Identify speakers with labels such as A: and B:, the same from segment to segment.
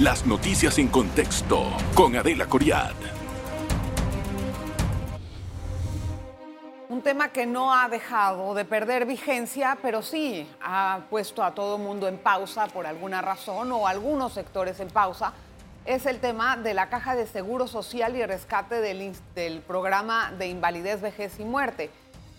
A: Las noticias en contexto con Adela Coriad.
B: Un tema que no ha dejado de perder vigencia, pero sí ha puesto a todo mundo en pausa por alguna razón o algunos sectores en pausa, es el tema de la caja de seguro social y rescate del, del programa de invalidez, vejez y muerte.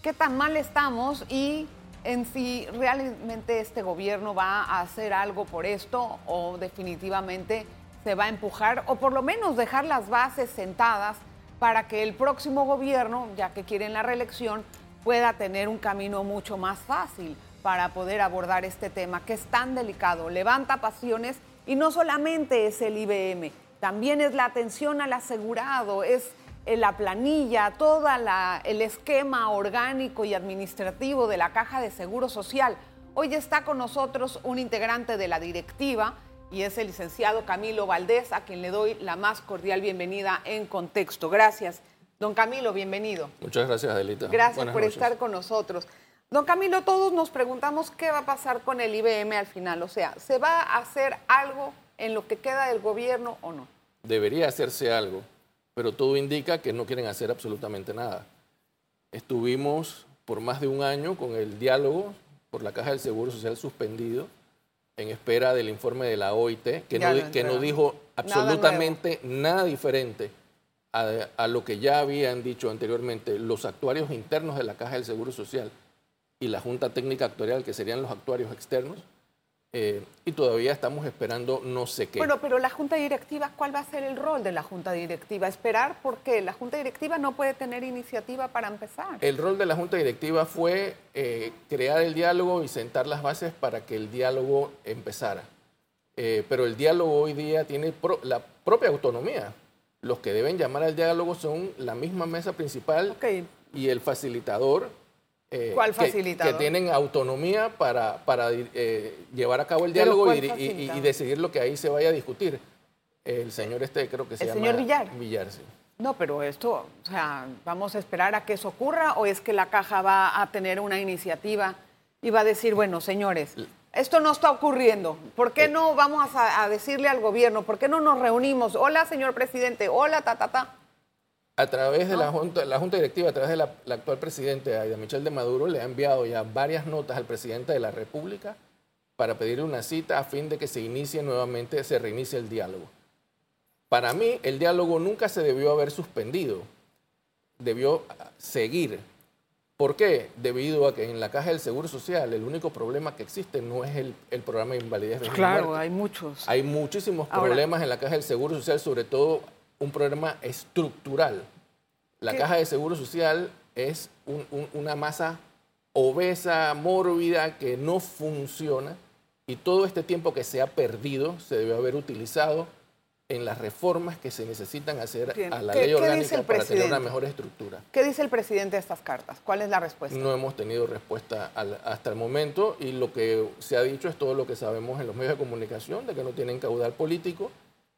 B: ¿Qué tan mal estamos y en si realmente este gobierno va a hacer algo por esto o definitivamente se va a empujar o por lo menos dejar las bases sentadas para que el próximo gobierno, ya que quieren la reelección, pueda tener un camino mucho más fácil para poder abordar este tema que es tan delicado, levanta pasiones y no solamente es el IBM, también es la atención al asegurado, es la planilla, todo el esquema orgánico y administrativo de la Caja de Seguro Social. Hoy está con nosotros un integrante de la directiva y es el licenciado Camilo Valdés, a quien le doy la más cordial bienvenida en contexto. Gracias. Don Camilo, bienvenido.
C: Muchas gracias, Adelita.
B: Gracias por estar con nosotros. Don Camilo, todos nos preguntamos qué va a pasar con el IBM al final. O sea, ¿se va a hacer algo en lo que queda del gobierno o no?
C: Debería hacerse algo pero todo indica que no quieren hacer absolutamente nada. Estuvimos por más de un año con el diálogo por la Caja del Seguro Social suspendido en espera del informe de la OIT, que, no, que no, dijo absolutamente nada, diferente a, a, lo que ya habían dicho anteriormente los actuarios internos de la Caja del Seguro Social y la Junta Técnica Actuarial, que serían los actuarios externos, eh, y todavía estamos esperando no sé qué.
B: Bueno, pero la Junta Directiva, ¿cuál va a ser el rol de la Junta Directiva? Esperar porque la Junta Directiva no puede tener iniciativa para empezar.
C: El rol de la Junta Directiva fue eh, crear el diálogo y sentar las bases para que el diálogo empezara. Eh, pero el diálogo hoy día tiene la propia autonomía. Los que deben llamar al diálogo son la misma mesa principal y el facilitador
B: eh, ¿Cuál facilitador?
C: Que, tienen autonomía para, para eh, llevar a cabo el diálogo y, decidir lo que ahí se vaya a discutir. El señor este creo que se llama...
B: ¿El señor Villar?
C: Villar, sí.
B: No, pero esto, o sea, ¿vamos a esperar a que eso ocurra o es que la caja va a tener una iniciativa y va a decir, bueno, señores, esto no está ocurriendo. ¿Por qué eh. no vamos a, a, decirle al gobierno? ¿Por qué no nos reunimos? Hola, señor presidente. Hola, ta, ta, ta
C: a través de la, junta, la Junta Directiva, a través de la, actual presidente, Aida Michel de Maduro, le ha enviado ya varias notas al presidente de la República para pedirle una cita a fin de que se inicie nuevamente, se reinicie el diálogo. Para mí, el diálogo nunca se debió haber suspendido, debió seguir. ¿Por qué? Debido a que en la Caja del Seguro Social el único problema que existe no es el, programa de invalidez.
B: Claro, hay muchos.
C: Hay muchísimos problemas en la Caja del Seguro Social, sobre todo un problema estructural. La caja de seguro social es una masa obesa, mórbida, que no funciona y todo este tiempo que se ha perdido se debe haber utilizado en las reformas que se necesitan hacer a la ley orgánica para tener una mejor estructura.
B: ¿Qué dice el presidente de estas cartas? ¿Cuál es la respuesta?
C: No hemos tenido respuesta hasta el momento y lo que se ha dicho es todo lo que sabemos en los medios de comunicación, de que no tienen caudal político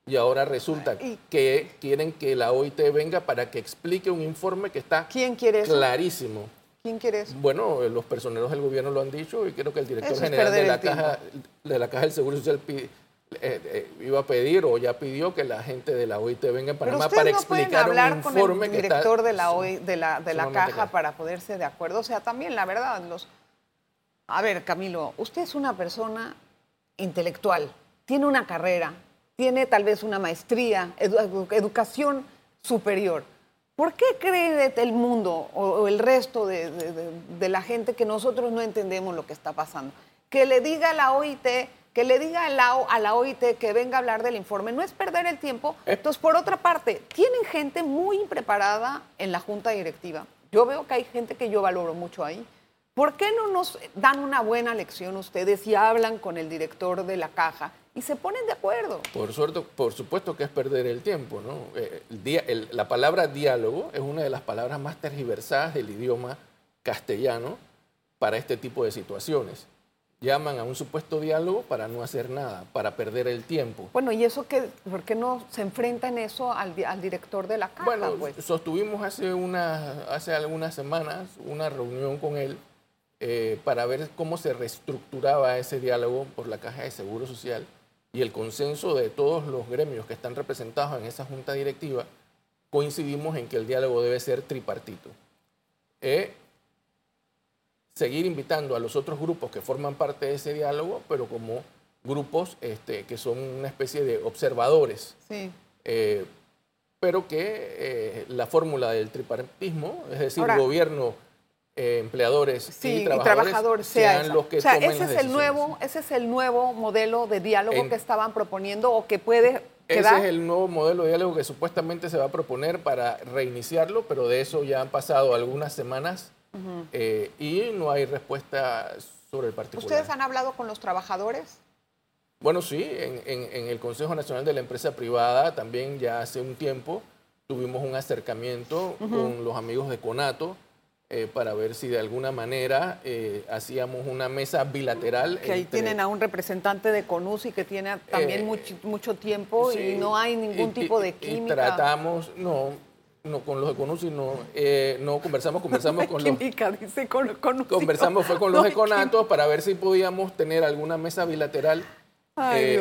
C: y ahora resulta que quieren que la OIT venga para que explique un informe que está
B: ¿Quién quiere
C: clarísimo.
B: ¿Quién quiere eso?
C: Bueno, los personeros del gobierno lo han dicho y creo que el director general de la, caja, de la Caja del Seguro Social eh, eh, iba a pedir o ya pidió que la gente de la OIT venga en Panamá para explicar un informe
B: que está... director de la, de la, de la caja para poderse de acuerdo. O sea, también la verdad, los... A ver, Camilo, usted es una persona intelectual, tiene una carrera, tiene tal vez una maestría, educación superior. ¿Por qué cree el mundo o, el resto de, la gente que nosotros no entendemos lo que está pasando? Que le diga a la OIT, que le diga a la, a la OIT que venga a hablar del informe, no es perder el tiempo. Eh. Entonces, por otra parte, tienen gente muy preparada en la junta directiva. Yo veo que hay gente que yo valoro mucho ahí. ¿Por qué no nos dan una buena lección ustedes y hablan con el director de la caja y se ponen de acuerdo.
C: Por, suerte, por supuesto que es perder el tiempo. ¿no? Eh, la palabra diálogo es una de las palabras más tergiversadas del idioma castellano para este tipo de situaciones. Llaman a un supuesto diálogo para no hacer nada, para perder el tiempo.
B: Bueno, ¿y eso qué? ¿Por qué no se enfrenta en eso al, director de la Caja?
C: Bueno,
B: pues?
C: sostuvimos hace, una, hace algunas semanas una reunión con él eh, para ver cómo se reestructuraba ese diálogo por la Caja de Seguro Social y el consenso de todos los gremios que están representados en esa junta directiva, coincidimos en que el diálogo debe ser tripartito. Eh, seguir invitando a los otros grupos que forman parte de ese diálogo, pero como grupos este, que son una especie de observadores.
B: Sí.
C: Eh, pero que eh, la fórmula del tripartismo, es decir, gobierno, eh, empleadores y trabajadores,
B: sean los que o sea, ese es el nuevo, ese es el nuevo modelo de diálogo que estaban proponiendo o que puede quedar.
C: Ese es el nuevo modelo de diálogo que supuestamente se va a proponer para reiniciarlo, pero de eso ya han pasado algunas semanas y no hay respuesta sobre el particular.
B: ¿Ustedes han hablado con los trabajadores?
C: Bueno, sí, en, el Consejo Nacional de la Empresa Privada también ya hace un tiempo tuvimos un acercamiento con los amigos de Conato eh, para ver si de alguna manera eh, hacíamos una mesa bilateral.
B: Que ahí tienen a un representante de CONUSI que tiene también eh, mucho, mucho, tiempo y no hay ningún tipo de química.
C: Y tratamos, no, no, con los de Conusi no, no conversamos, conversamos con los...
B: dice con,
C: Conversamos fue con los de Conato para ver si podíamos tener alguna mesa bilateral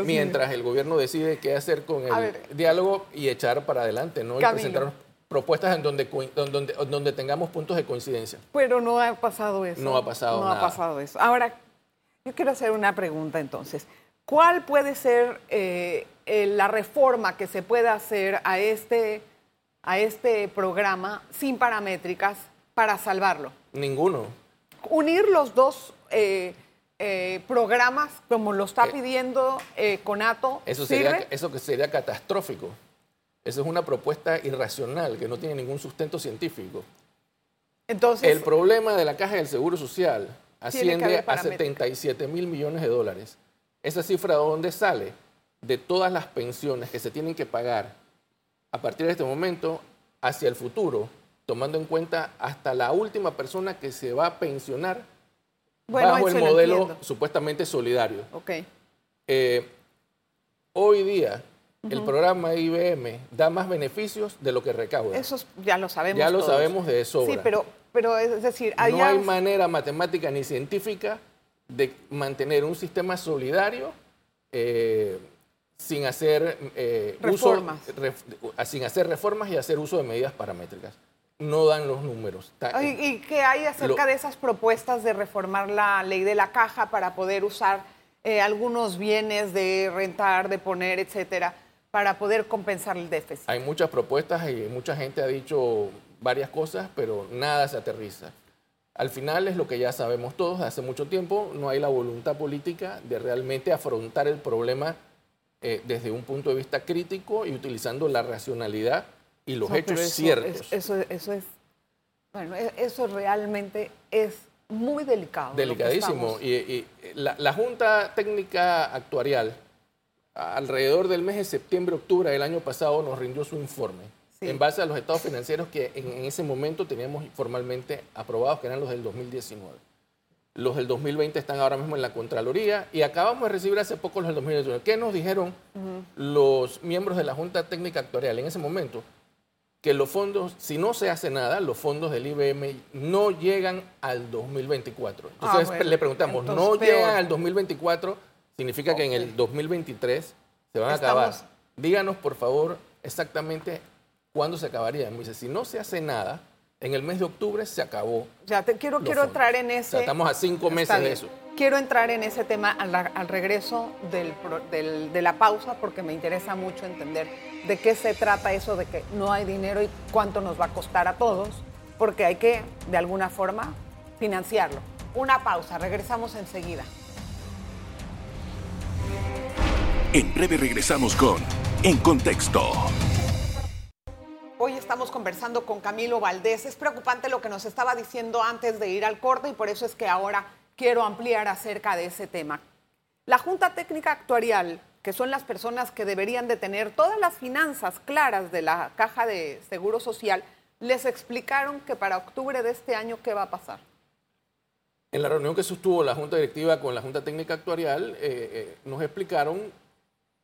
C: mientras el gobierno decide qué hacer con el diálogo y echar para adelante, ¿no? Y presentar propuestas en donde, donde, donde, tengamos puntos de coincidencia.
B: Pero no ha pasado eso.
C: No ha pasado
B: No ha pasado eso. Ahora, yo quiero hacer una pregunta entonces. ¿Cuál puede ser eh, la reforma que se pueda hacer a este, a este programa sin paramétricas para salvarlo?
C: Ninguno.
B: Unir los dos eh, eh, programas como lo está eh, pidiendo eh, Conato.
C: Eso sería, eso que sería catastrófico. Eso es una propuesta irracional que no tiene ningún sustento científico.
B: Entonces,
C: el problema de la caja del Seguro Social asciende a 77 mil millones de dólares. Esa cifra de dónde sale? De todas las pensiones que se tienen que pagar a partir de este momento hacia el futuro, tomando en cuenta hasta la última persona que se va a pensionar bajo el modelo supuestamente solidario.
B: Okay.
C: Eh, hoy día, el programa IBM da más beneficios de lo que recauda.
B: Eso ya lo sabemos.
C: Ya lo sabemos de sobra.
B: Sí, pero, pero es decir,
C: no hay manera matemática ni científica de mantener un sistema solidario eh, sin hacer eh,
B: reformas.
C: sin hacer reformas y hacer uso de medidas paramétricas no dan los números.
B: ¿Y, qué hay acerca de esas propuestas de reformar la ley de la caja para poder usar eh, algunos bienes de rentar, de poner, etcétera, para poder compensar el déficit?
C: Hay muchas propuestas y mucha gente ha dicho varias cosas, pero nada se aterriza. Al final es lo que ya sabemos todos, hace mucho tiempo no hay la voluntad política de realmente afrontar el problema eh, desde un punto de vista crítico y utilizando la racionalidad y los hechos ciertos.
B: eso, eso es, bueno, e, eso realmente es muy delicado.
C: Delicadísimo. Y, la, Junta Técnica Actuarial, alrededor del mes de septiembre-octubre del año pasado, nos rindió su informe. En base a los estados financieros que en, ese momento teníamos formalmente aprobados, que eran los del 2019. Los del 2020 están ahora mismo en la Contraloría y acabamos de recibir hace poco los del 2019. ¿Qué nos dijeron los miembros de la Junta Técnica Actuarial en ese momento? que los fondos, si no se hace nada, los fondos del IBM no llegan al 2024. Ah, entonces le preguntamos, ¿no llegan al 2024? Significa que en el 2023 se van a acabar. Díganos, por favor, exactamente cuándo se acabaría. Me dice, si no se hace nada, en el mes de octubre se acabó.
B: Ya, te quiero, quiero entrar en ese...
C: estamos a cinco meses de eso.
B: Quiero entrar en ese tema al, regreso de la pausa porque me interesa mucho entender de qué se trata eso de que no hay dinero y cuánto nos va a costar a todos, porque hay que, de alguna forma, financiarlo. Una pausa, regresamos enseguida.
A: En breve regresamos con En Contexto.
B: Hoy estamos conversando con Camilo Valdés. Es preocupante lo que nos estaba diciendo antes de ir al corte y por eso es que ahora quiero ampliar acerca de ese tema. La Junta Técnica Actuarial que son las personas que deberían de tener todas las finanzas claras de la caja de seguro social, les explicaron que para octubre de este año, ¿qué va a pasar?
C: En la reunión que sostuvo la Junta Directiva con la Junta Técnica Actuarial, eh, eh, nos explicaron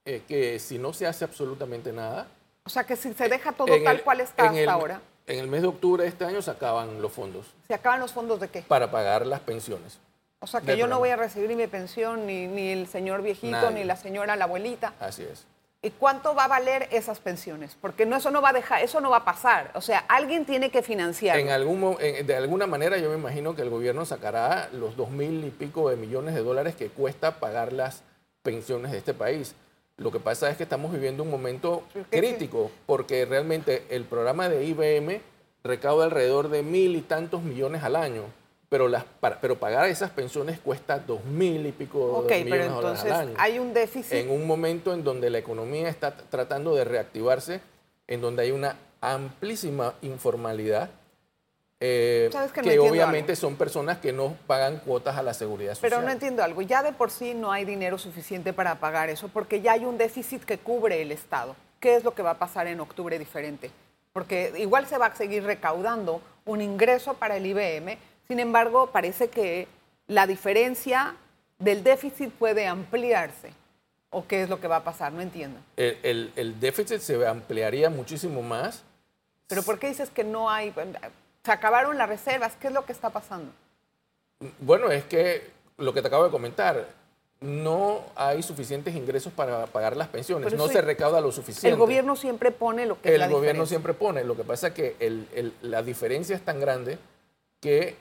C: eh, que si no se hace absolutamente nada...
B: O sea, que si se deja todo tal cual está hasta ahora...
C: En el mes de octubre de este año se acaban los fondos.
B: ¿Se acaban los fondos de qué?
C: Para pagar las pensiones.
B: O sea, que yo no voy a recibir ni mi pensión, ni, ni el señor viejito,
C: Nadie.
B: ni la señora, la abuelita.
C: Así es.
B: ¿Y cuánto va a valer esas pensiones? Porque no, eso no va a dejar, eso no va a pasar. O sea, alguien tiene que financiar.
C: En algún, en- de alguna manera yo me imagino que el gobierno sacará los dos mil y pico de millones de dólares que cuesta pagar las pensiones de este país. Lo que pasa es que estamos viviendo un momento crítico porque realmente el programa de IBM recauda alrededor de mil y tantos millones al año, pero, las, para- pero pagar esas pensiones cuesta dos mil y pico
B: ok,
C: de millones
B: pero
C: de dólares
B: entonces
C: al año
B: hay un déficit.
C: en un momento en donde la economía está tratando de reactivarse, en donde hay una amplísima informalidad, eh,
B: ¿Sabes que
C: que,
B: no entiendo
C: obviamente
B: algo?
C: son personas que no pagan cuotas a la seguridad social.
B: Pero no entiendo algo. Ya de por sí no hay dinero suficiente para pagar eso, porque ya hay un déficit que cubre el Estado. ¿Qué es lo que va a pasar en octubre diferente? Porque igual se va a seguir recaudando un ingreso para el IBM, sin embargo, parece que la diferencia del déficit puede ampliarse. ¿O qué es lo que va a pasar? No entiendo.
C: el, el- el déficit se ampliaría muchísimo más.
B: Pero ¿por qué dices que no hay? Se acabaron las reservas. ¿Qué es lo que está pasando?
C: Bueno, es que lo que te acabo de comentar, no hay suficientes ingresos para pagar las pensiones, no se recauda lo suficiente.
B: El gobierno siempre pone lo que es
C: el
B: la
C: gobierno
B: diferencia.
C: siempre pone. Lo que pasa es que el- el- la diferencia es tan grande que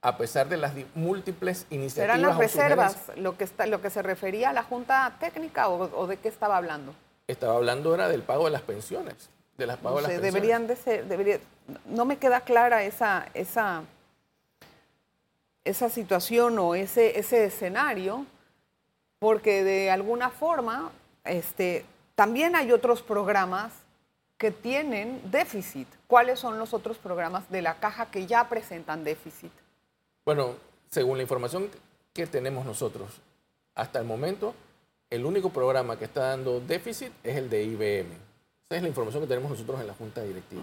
C: a pesar de las múltiples iniciativas...
B: ¿Serán las reservas lo que, está, lo que se refería a la Junta Técnica o, o de qué estaba hablando?
C: Estaba hablando era del pago de las pensiones. De las
B: No
C: las
B: deberían de ser, debería, no me queda clara esa, esa, esa situación o ese, ese escenario, porque de alguna forma este, también hay otros programas que tienen déficit. ¿Cuáles son los otros programas de la caja que ya presentan déficit?
C: Bueno, según la información que tenemos nosotros, hasta el momento, el único programa que está dando déficit es el de IBM. Esa es la información que tenemos nosotros en la Junta Directiva.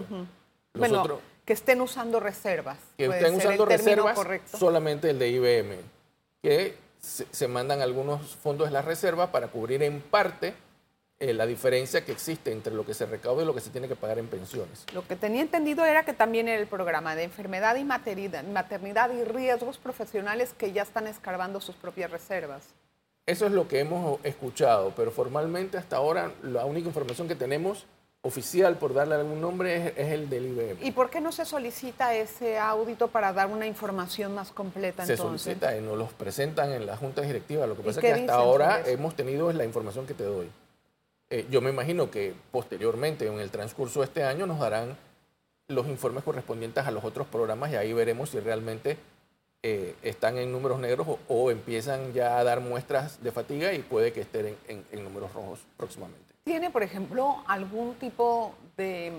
B: Bueno, que estén usando reservas.
C: que estén usando
B: el
C: reservas,
B: correcto.
C: solamente el de IBM, que se, se mandan algunos fondos de la reserva para cubrir en parte eh, la diferencia que existe entre lo que se recauda y lo que se tiene que pagar en pensiones.
B: Lo que tenía entendido era que también era el programa de enfermedad y maternidad, maternidad y riesgos profesionales que ya están escarbando sus propias reservas.
C: Eso es lo que hemos escuchado, pero formalmente hasta ahora la única información que tenemos oficial, por darle algún nombre, es, es el del IBM.
B: ¿Y por qué no se solicita ese audito para dar una información más completa
C: se
B: entonces?
C: solicita y nos los presentan en la junta directiva. Lo que
B: ¿Y
C: pasa es que hasta ahora hemos tenido la información que te doy. Eh, yo me imagino que posteriormente, en el transcurso de este año, nos darán los informes correspondientes a los otros programas y ahí veremos si realmente eh, están en números negros o, o empiezan ya a dar muestras de fatiga y puede que estén en, en- en números rojos próximamente.
B: ¿Tiene, por ejemplo, algún tipo de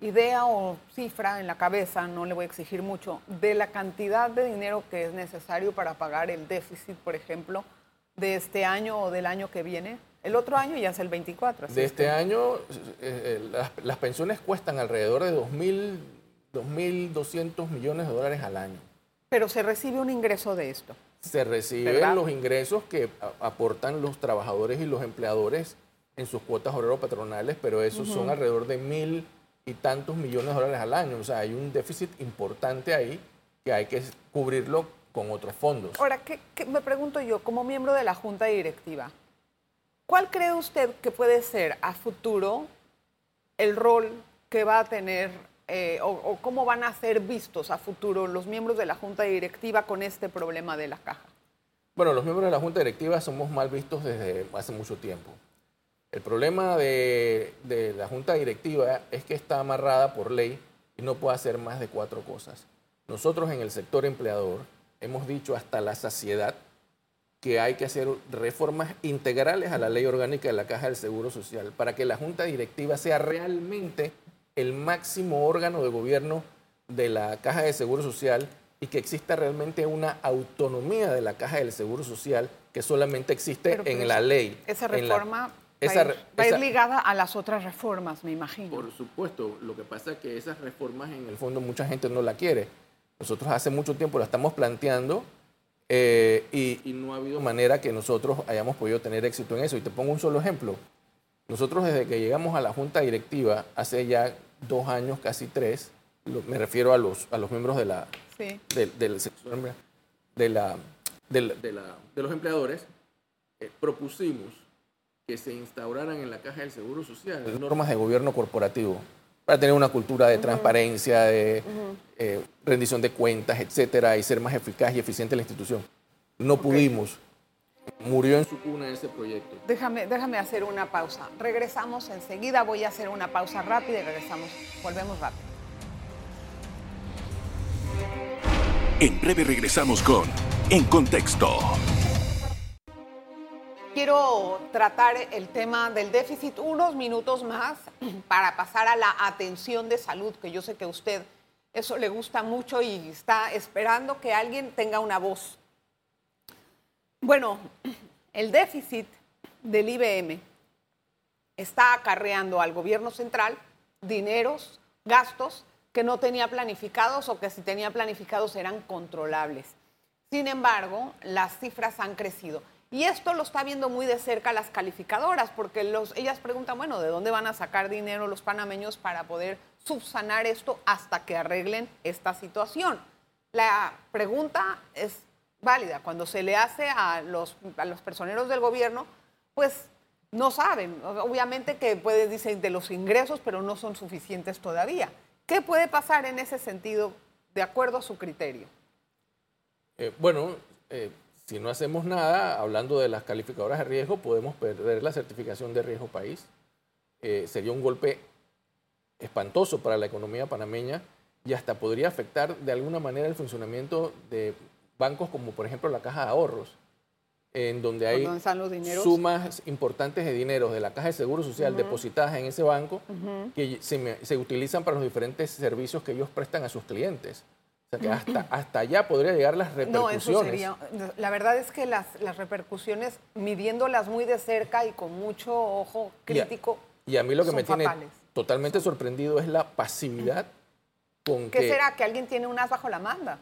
B: mm, idea o cifra en la cabeza, no le voy a exigir mucho, de la cantidad de dinero que es necesario para pagar el déficit, por ejemplo, de este año o del año que viene? El otro año ya es el 24. así
C: De
B: es
C: este
B: que-
C: año, eh, eh, las, las pensiones cuestan alrededor de 2.000, 2.200 millones de dólares al año.
B: Pero se recibe un ingreso de esto.
C: Se reciben
B: ¿Verdad?
C: los ingresos que aportan los trabajadores y los empleadores en sus cuotas obrero patronales, pero esos son alrededor de mil y tantos millones de dólares al año. O sea, hay un déficit importante ahí que hay que cubrirlo con otros fondos.
B: Ahora, ¿qué, qué- me pregunto yo, como miembro de la Junta Directiva, ¿cuál cree usted que puede ser a futuro el rol que va a tener eh, o, o cómo van a ser vistos a futuro los miembros de la Junta Directiva con este problema de la caja?
C: Bueno, los miembros de la Junta Directiva somos mal vistos desde hace mucho tiempo. El problema de, de la Junta Directiva es que está amarrada por ley y no puede hacer más de cuatro cosas. Nosotros en el sector empleador hemos dicho hasta la saciedad que hay que hacer reformas integrales a la ley orgánica de la Caja del Seguro Social para que la Junta Directiva sea realmente el máximo órgano de gobierno de la Caja de Seguro Social y que exista realmente una autonomía de la Caja del Seguro Social que solamente existe
B: Pero,
C: en la ley.
B: Esa reforma
C: esa
B: va, ir, va a ir
C: esa-
B: ligada a las otras reformas, me imagino.
C: por supuesto, lo que pasa es que esas reformas en el fondo mucha gente no la quiere. Nosotros hace mucho tiempo la estamos planteando eh, y, y no ha habido manera que nosotros hayamos podido tener éxito en eso. Y te pongo un solo ejemplo. Nosotros desde que llegamos a la junta directiva, hace ya dos años, casi tres, lo- me refiero a los, a los miembros de la,
B: Sí.
C: del, del sector embra- de la de, los empleadores, eh, propusimos que se instauraran en la Caja del Seguro Social normas de gobierno corporativo para tener una cultura de transparencia, de eh, rendición de cuentas, etcétera, y ser más eficaz y eficiente la institución. No pudimos. Murió en su cuna ese proyecto.
B: Déjame, déjame hacer una pausa. Regresamos enseguida. Voy a hacer una pausa rápida y regresamos. Volvemos rápido.
A: En breve regresamos con En Contexto.
B: Quiero tratar el tema del déficit unos minutos más para pasar a la atención de salud, que yo sé que a usted eso le gusta mucho y está esperando que alguien tenga una voz. Bueno, el déficit del IBM está acarreando al gobierno central dineros, gastos que no tenía planificados o que si tenía planificados eran controlables. Sin embargo, las cifras han crecido. Y esto lo está viendo muy de cerca las calificadoras, porque ellas preguntan, bueno, ¿de dónde van a sacar dinero los panameños para poder subsanar esto hasta que arreglen esta situación? La pregunta es válida. Cuando se le hace a los, a los personeros del gobierno, pues no saben. Obviamente que puede decir de los ingresos, pero no son suficientes todavía. ¿Qué puede pasar en ese sentido de acuerdo a su criterio?
C: Eh, bueno, eh, si no hacemos nada, hablando de las calificadoras de riesgo, podemos perder la certificación de riesgo país. Eh, sería un golpe espantoso para la economía panameña y hasta podría afectar de alguna manera el funcionamiento de bancos como por ejemplo la Caja de Ahorros, en donde hay sumas importantes de dinero de la Caja de Seguro Social depositadas en ese banco que se, utilizan para los diferentes servicios que ellos prestan a sus clientes. O sea que hasta, hasta allá podría llegar las repercusiones. No, eso sería,
B: la verdad es que las, las repercusiones, midiéndolas muy de cerca y con mucho ojo crítico,
C: Y a, mí lo que me tiene totalmente sorprendido es la pasividad con
B: ¿Qué será? ¿Que alguien tiene un as bajo la manga?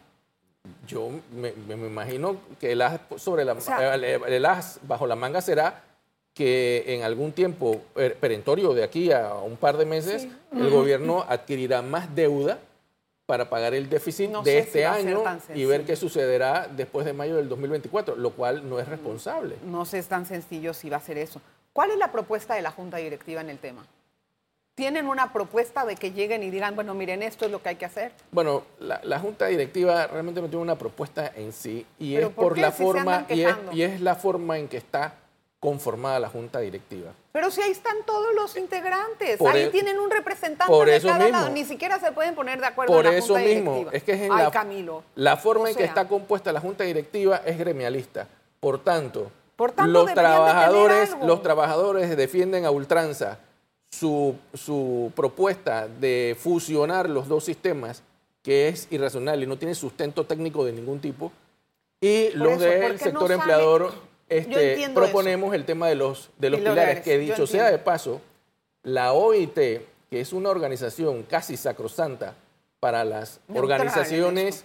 C: Yo me, imagino que el as, sobre la, el, as bajo la manga será que en algún tiempo perentorio de aquí a un par de meses el gobierno adquirirá más deuda para pagar el déficit de este año y ver qué sucederá después de mayo del 2024, lo cual no es responsable.
B: No sé, es tan sencillo si va a ser eso. ¿Cuál es la propuesta de la Junta Directiva en el tema? ¿Tienen una propuesta de que lleguen y digan, bueno, miren, esto es lo que hay que hacer?
C: Bueno, la, Junta Directiva realmente no tiene una propuesta en sí y es por, la forma y es, la forma en que está conformada la Junta Directiva.
B: Pero si ahí están todos los integrantes, ahí e- tienen un representante de cada lado, ni siquiera se pueden poner de acuerdo
C: por
B: en la
C: eso
B: Junta
C: mismo,
B: Directiva.
C: es que es en la, Camilo. la forma en que está compuesta la Junta Directiva es gremialista. Por tanto, los trabajadores, los trabajadores defienden a ultranza su, propuesta de fusionar los dos sistemas, que es irracional y no tiene sustento técnico de ningún tipo, y los del sector empleador este, proponemos el tema de los, de los pilares, que dicho sea de paso, la OIT, que es una organización casi sacrosanta para las organizaciones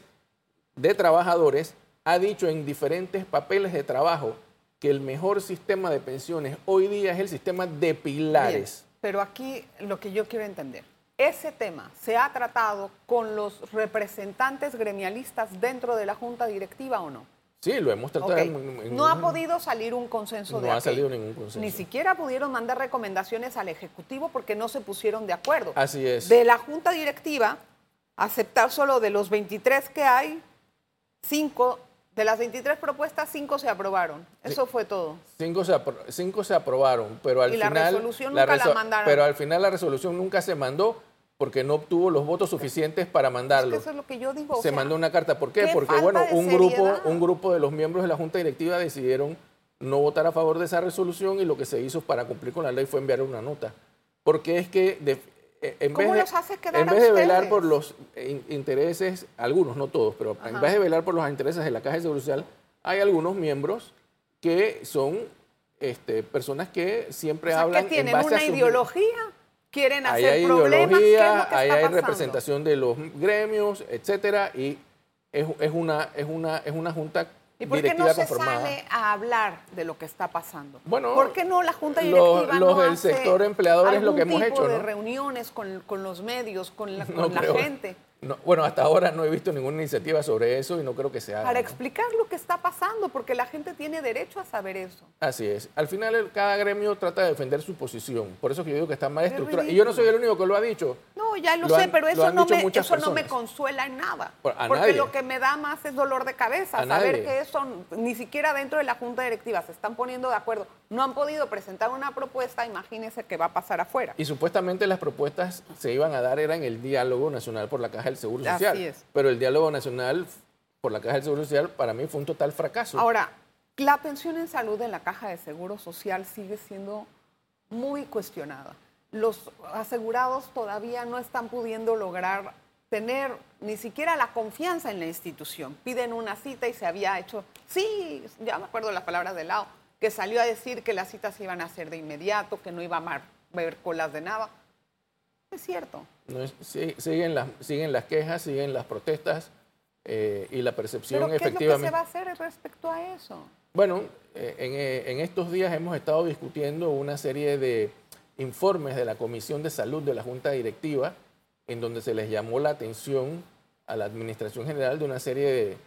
C: de trabajadores, ha dicho en diferentes papeles de trabajo que el mejor sistema de pensiones hoy día es el sistema de pilares.
B: Pero aquí lo que yo quiero entender, ¿ese tema se ha tratado con los representantes gremialistas dentro de la Junta Directiva o no?
C: Sí, lo hemos tratado.
B: no ha podido salir un consenso
C: de
B: No
C: ha salido ningún consenso.
B: Ni siquiera pudieron mandar recomendaciones al Ejecutivo porque no se pusieron de acuerdo.
C: Así es.
B: De la Junta Directiva, aceptar solo de los 23 que hay, cinco de las 23 propuestas, 5 se aprobaron. Eso fue todo.
C: 5 se, cinco se aprobaron, pero al
B: y
C: final...
B: la resolución nunca la, mandaron.
C: Pero al final la resolución nunca se mandó porque no obtuvo los votos suficientes para mandarlo.
B: eso es lo que yo digo.
C: Se mandó una carta. ¿Por qué? Porque bueno, un grupo, un grupo de los miembros de la Junta Directiva decidieron no votar a favor de esa resolución y lo que se hizo para cumplir con la ley fue enviar una nota. Porque es que
B: eh, en vez,
C: de, en vez de velar por los intereses, algunos, no todos, pero en vez de velar por los intereses de la Caja de Seguridad Social, hay algunos miembros que son este, personas que siempre hablan
B: que tienen
C: en base
B: una
C: a
B: ideología, quieren hacer
C: hay
B: problemas.
C: Ideología, ahí hay representación de los gremios, etcétera, y es, es, una, es, una, es una junta
B: ¿Y por qué no se sale a hablar de lo que está pasando?
C: Bueno,
B: ¿Por qué no la Junta Directiva
C: los, los del sector empleador es lo que hemos hecho,
B: de reuniones con, los medios, con la, gente?
C: No, bueno, hasta ahora no he visto ninguna iniciativa sobre eso y no creo que se haga.
B: Para
C: ¿no?
B: explicar lo que está pasando, porque la gente tiene derecho a saber eso.
C: Así es. Al final cada gremio trata de defender su posición. Por eso que yo digo que está mal
B: Es
C: estructurado. Y yo no soy el único que lo ha dicho.
B: No, ya lo,
C: Lo
B: sé,
C: han-
B: pero eso, no me, no consuela en nada.
C: Por-
B: porque
C: nadie.
B: lo que me da más es dolor de cabeza,
C: A
B: saber
C: nadie.
B: que eso ni siquiera dentro de la Junta Directiva se están poniendo de acuerdo. No han podido presentar una propuesta, imagínense qué va a pasar afuera.
C: Y supuestamente las propuestas se iban a dar era en el diálogo nacional por la Caja del Seguro
B: Así
C: Social.
B: es.
C: Pero el diálogo nacional por la Caja del Seguro Social para mí fue un total fracaso.
B: Ahora, la atención en salud en la Caja de Seguro Social sigue siendo muy cuestionada. Los asegurados todavía no están pudiendo lograr tener ni siquiera la confianza en la institución. Piden una cita y se había hecho, sí, ya me acuerdo las palabras de Lao, que salió a decir que las citas se iban a hacer de inmediato, que no iba a haber colas de nada. Es cierto.
C: No es- sí- siguen, las, siguen las quejas, siguen las protestas eh, y la percepción
B: Pero ¿qué es lo que
C: efectivamente.
B: se va a hacer respecto a eso?
C: Bueno, eh, en, eh, en estos días hemos estado discutiendo una serie de informes de la Comisión de Salud de la Junta Directiva, en donde se les llamó la atención a la Administración General de una serie de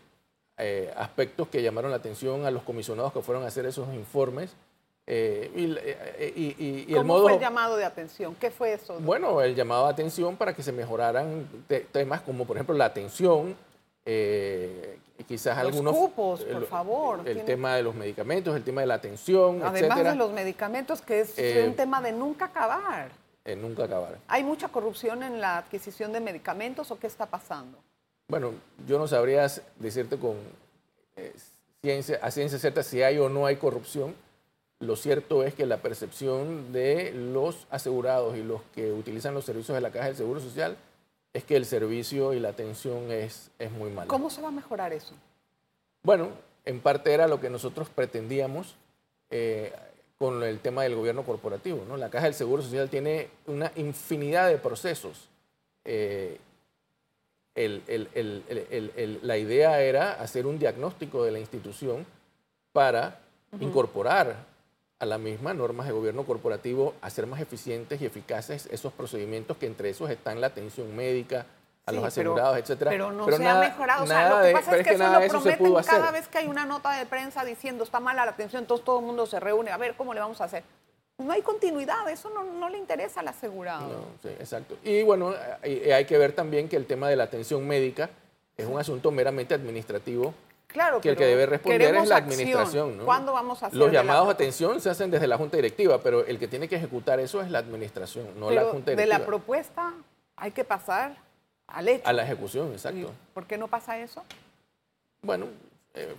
C: eh, aspectos que llamaron la atención a los comisionados que fueron a hacer esos informes. Eh, y, eh, y- y- y el
B: ¿Cómo
C: modo,
B: fue el llamado de atención? ¿Qué fue eso?
C: bueno, el llamado de atención para que se mejoraran te- temas como, por ejemplo, la atención, eh, quizás
B: Los
C: algunos...
B: cupos, por
C: el-
B: favor,
C: El,
B: tiene-
C: tema de los medicamentos, el tema de la atención,
B: Además
C: etcétera,
B: de los medicamentos, que es
C: Eh,
B: un tema de nunca acabar.
C: nunca acabar.
B: ¿Hay mucha corrupción en la adquisición de medicamentos o qué está pasando?
C: Bueno, yo no sabría decirte con ciencia, a ciencia cierta si hay o no hay corrupción. Lo cierto es que la percepción de los asegurados y los que utilizan los servicios de la Caja del Seguro Social es que el servicio y la atención es, es muy mala.
B: ¿Cómo se va a mejorar eso?
C: Bueno, en parte era lo que nosotros pretendíamos eh, con el tema del gobierno corporativo. ¿no? La Caja del Seguro Social tiene una infinidad de procesos. Eh, el- el- el- el- el- el- la idea era hacer un diagnóstico de la institución para incorporar a la misma normas de gobierno corporativo, hacer más eficientes y eficaces esos procedimientos que entre esos están la atención médica a los
B: Sí, pero-
C: asegurados, etcétera.
B: Pero no
C: Pero
B: se
C: nada-
B: ha mejorado. O sea, lo que pasa es que, eso lo
C: eso
B: prometen
C: hacer.
B: cada vez que hay una nota de prensa diciendo está mala la atención, entonces todo el mundo se reúne a ver cómo le vamos a hacer. No hay continuidad, eso no, no le interesa al asegurado.
C: No, sí, exacto. Y bueno, hay, hay que ver también que el tema de la atención médica es un asunto meramente administrativo,
B: Claro,
C: que el que debe responder es la administración. ¿no?
B: ¿Cuándo vamos a hacer
C: Los
B: de la
C: llamados a atención se hacen desde la Junta Directiva, pero el que tiene que ejecutar eso es la administración, no la Junta
B: de
C: Directiva.
B: la propuesta hay que pasar al hecho.
C: a la ejecución,
B: ¿Y
C: exacto.
B: ¿Por qué no pasa eso?
C: Bueno, eh,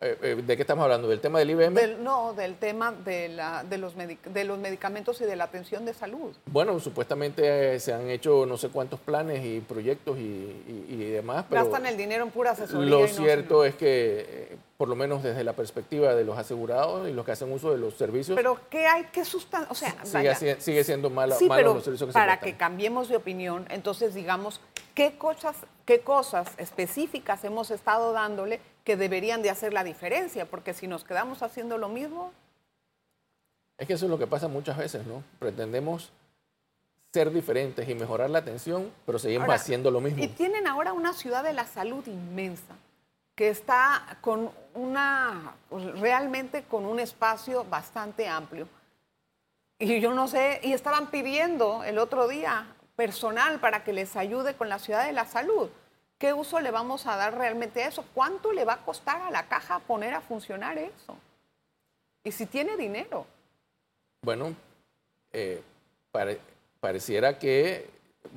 C: eh, eh, ¿de qué estamos hablando? ¿Del tema del IBM?
B: Del- no, del tema de, la, de, los de los medicamentos y de la atención de salud.
C: Bueno, supuestamente eh, se han hecho no sé cuántos planes y proyectos y, y- y demás, pero...
B: Gastan el dinero en pura asesoría.
C: Lo
B: no
C: cierto es que, eh, por lo menos desde la perspectiva de los asegurados y los que hacen uso de los servicios,
B: Pero ¿qué hay? ¿Qué sustancia? O sea,
C: sigue,
B: vaya,
C: si- sigue siendo mala,
B: sí,
C: malos los servicios que
B: para
C: se
B: que
C: prestan.
B: cambiemos de opinión, entonces digamos, ¿qué cosas, ¿qué cosas específicas hemos estado dándole que deberían de hacer la diferencia? Porque si nos quedamos haciendo lo mismo,
C: Es que eso es lo que pasa muchas veces, ¿no? Pretendemos ser diferentes y mejorar la atención, pero seguimos
B: Ahora,
C: haciendo lo mismo.
B: Y tienen ahora una ciudad de la salud inmensa, que está con una, pues, realmente con un espacio bastante amplio. Y yo no sé, y estaban pidiendo el otro día personal para que les ayude con la ciudad de la salud. ¿Qué uso le vamos a dar realmente a eso? ¿Cuánto le va a costar a la caja poner a funcionar eso? Y si tiene dinero.
C: Bueno, eh, pare- pareciera que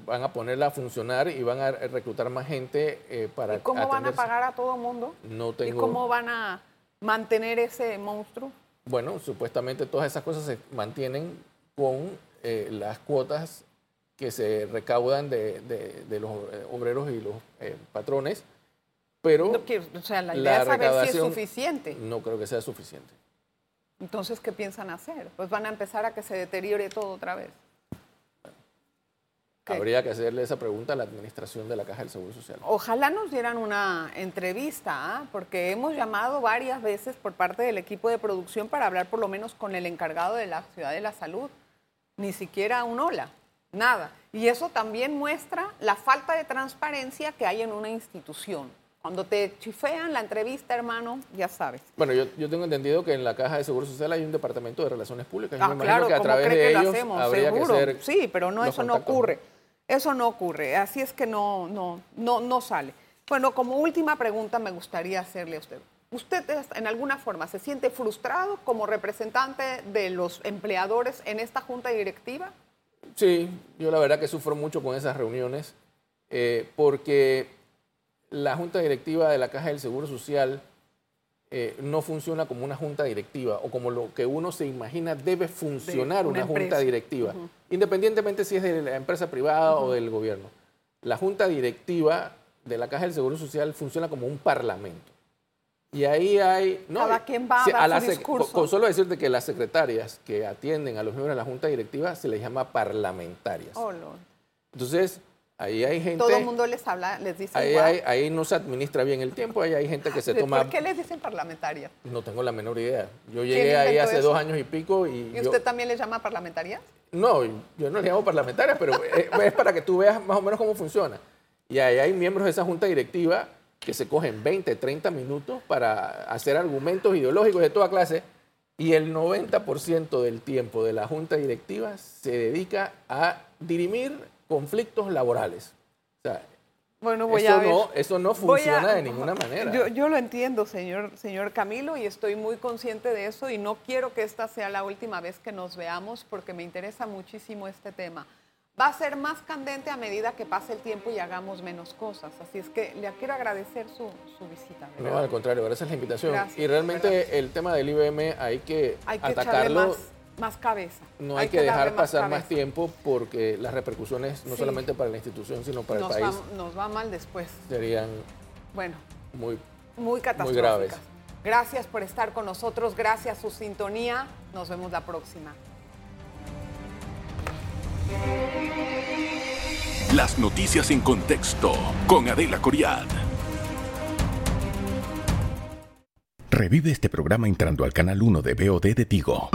C: van a ponerla a funcionar y van a reclutar más gente eh, para
B: ¿Y cómo van a
C: atenderse.
B: pagar a todo mundo?
C: No
B: ¿Y
C: tengo...
B: cómo van a mantener ese monstruo?
C: Bueno, supuestamente todas esas cosas se mantienen con eh, las cuotas que se recaudan de, de- de los eh, obreros y los eh, patrones, pero
B: No quiero- o sea, la
C: la
B: idea es saber si es suficiente.
C: no creo que sea suficiente.
B: Entonces, ¿qué piensan hacer? Pues van a empezar a que se deteriore todo otra vez. ¿Qué?
C: Habría que hacerle esa pregunta a la administración de la Caja del Seguro Social.
B: Ojalá nos dieran una entrevista, ¿ah? porque hemos llamado varias veces por parte del equipo de producción para hablar por lo menos con el encargado de la Ciudad de la Salud. Ni siquiera un hola. Nada. Y eso también muestra la falta de transparencia que hay en una institución. Cuando te chifean la entrevista, hermano, ya sabes.
C: Bueno, yo, yo tengo entendido que en la Caja de Seguro Social hay un departamento de relaciones públicas.
B: Ah,
C: Yo me
B: claro,
C: imagino que a
B: ¿cómo
C: través
B: cree
C: de
B: que lo
C: ellos
B: hacemos?
C: habría
B: Seguro.
C: que ser
B: sí, pero no, eso no ocurre. Eso no ocurre. Así es que no, no, no, no sale. Bueno, como última pregunta me gustaría hacerle a usted. ¿Usted en alguna forma se siente frustrado como representante de los empleadores en esta junta directiva?
C: Sí, yo la verdad que sufro mucho con esas reuniones eh, porque la junta directiva de la Caja del Seguro Social eh, no funciona como una junta directiva o como lo que uno se imagina debe funcionar
B: una
C: una, junta directiva, independientemente si es de la empresa privada o del gobierno. La junta directiva de la Caja del Seguro Social funciona como un parlamento. Y ahí hay... No,
B: Cada quien va a dar
C: la
B: su
C: sec-
B: discurso.
C: con solo decirte que las secretarias que atienden a los miembros de la junta directiva se les llama parlamentarias.
B: Oh, Lord.
C: Entonces, ahí hay gente...
B: Todo el mundo les habla, les dice
C: Ahí, hay- ahí no se administra bien el tiempo, ahí hay gente que se
B: ¿De
C: toma...
B: ¿Por qué les dicen parlamentaria?
C: No tengo la menor idea. Yo
B: ¿Quién
C: llegué ahí hace
B: eso?
C: dos años y pico y...
B: ¿Y
C: yo-
B: usted también les llama parlamentaria?
C: No, yo no le llamo parlamentaria, pero es, es para que tú veas más o menos cómo funciona. Y ahí hay miembros de esa junta directiva que se cogen 20, 30 minutos para hacer argumentos ideológicos de toda clase y el 90% del tiempo de la junta directiva se dedica a dirimir conflictos laborales. O sea,
B: Bueno, voy
C: eso,
B: a ver.
C: no, eso no
B: a-
C: funciona de ninguna manera.
B: Yo, yo lo entiendo, señor, señor Camilo, y estoy muy consciente de eso y no quiero que esta sea la última vez que nos veamos porque me interesa muchísimo este tema. Va a ser más candente a medida que pase el tiempo y hagamos menos cosas. Así es que le quiero agradecer su, su visita.
C: No, al contrario, gracias la invitación.
B: Gracias,
C: y realmente el tema del IBM hay que,
B: Hay que
C: atacarlo.
B: más, más cabeza.
C: No hay, que, dejar pasar más tiempo porque las repercusiones, no
B: Sí.
C: solamente para la institución, sino para
B: Nos
C: el país,
B: va, nos va mal después.
C: serían
B: Bueno,
C: muy...
B: muy catastróficas.
C: graves.
B: Gracias por estar con nosotros, gracias su sintonía. Nos vemos la próxima.
A: Las noticias en contexto con Adela Coriad.
D: Revive este programa entrando al canal 1 de VOD de Tigo.